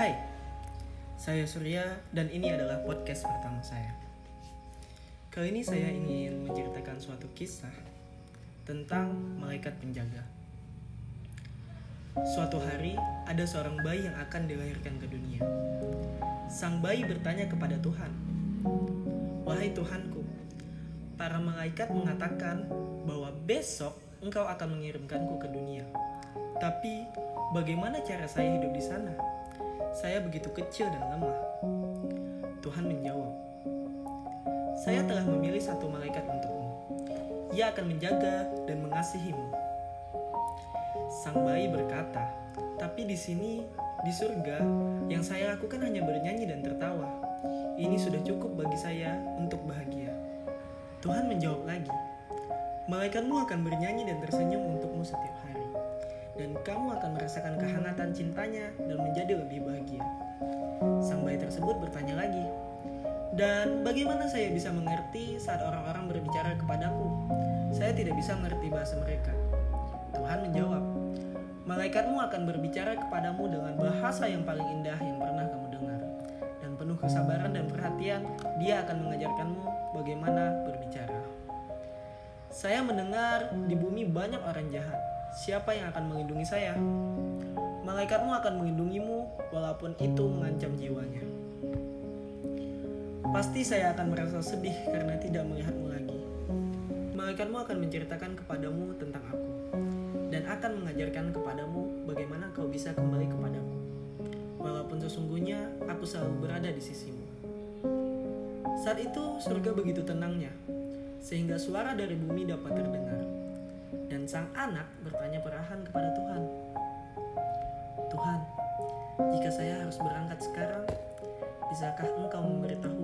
Hai, saya Surya dan ini adalah podcast pertama saya. Kali ini saya ingin menceritakan suatu kisah tentang malaikat penjaga. Suatu hari ada seorang bayi yang akan dilahirkan ke dunia. Sang bayi bertanya kepada Tuhan, "Wahai Tuhanku, para malaikat mengatakan bahwa besok engkau akan mengirimkanku ke dunia. Tapi bagaimana cara saya hidup di sana?" Saya begitu kecil dan lemah. Tuhan menjawab, "Saya telah memilih satu malaikat untukmu. Ia akan menjaga dan mengasihimu." Sang bayi berkata, "Tapi di sini, di surga, yang saya lakukan hanya bernyanyi dan tertawa. Ini sudah cukup bagi saya untuk bahagia." Tuhan menjawab lagi, "Malaikatmu akan bernyanyi dan tersenyum untukmu setiap hari." Dan kamu akan merasakan kehangatan cintanya dan menjadi lebih bahagia. Sang bayi tersebut bertanya lagi, dan bagaimana saya bisa mengerti saat orang-orang berbicara kepadaku? Saya tidak bisa mengerti bahasa mereka. Tuhan menjawab, Malaikatmu akan berbicara kepadamu dengan bahasa yang paling indah yang pernah kamu dengar. Dan penuh kesabaran dan perhatian, dia akan mengajarkanmu bagaimana berbicara. Saya mendengar di bumi banyak orang jahat, siapa yang akan melindungi saya? Malaikatmu akan melindungimu walaupun itu mengancam jiwanya. Pasti saya akan merasa sedih karena tidak melihatmu lagi. Malaikatmu akan menceritakan kepadamu tentang aku dan akan mengajarkan kepadamu bagaimana kau bisa kembali kepadaku. Walaupun sesungguhnya aku selalu berada di sisimu. Saat itu surga begitu tenangnya, sehingga suara dari bumi dapat terdengar dan sang anak bertanya perlahan kepada Tuhan. Tuhan, jika saya harus berangkat sekarang, bisakah engkau memberitahu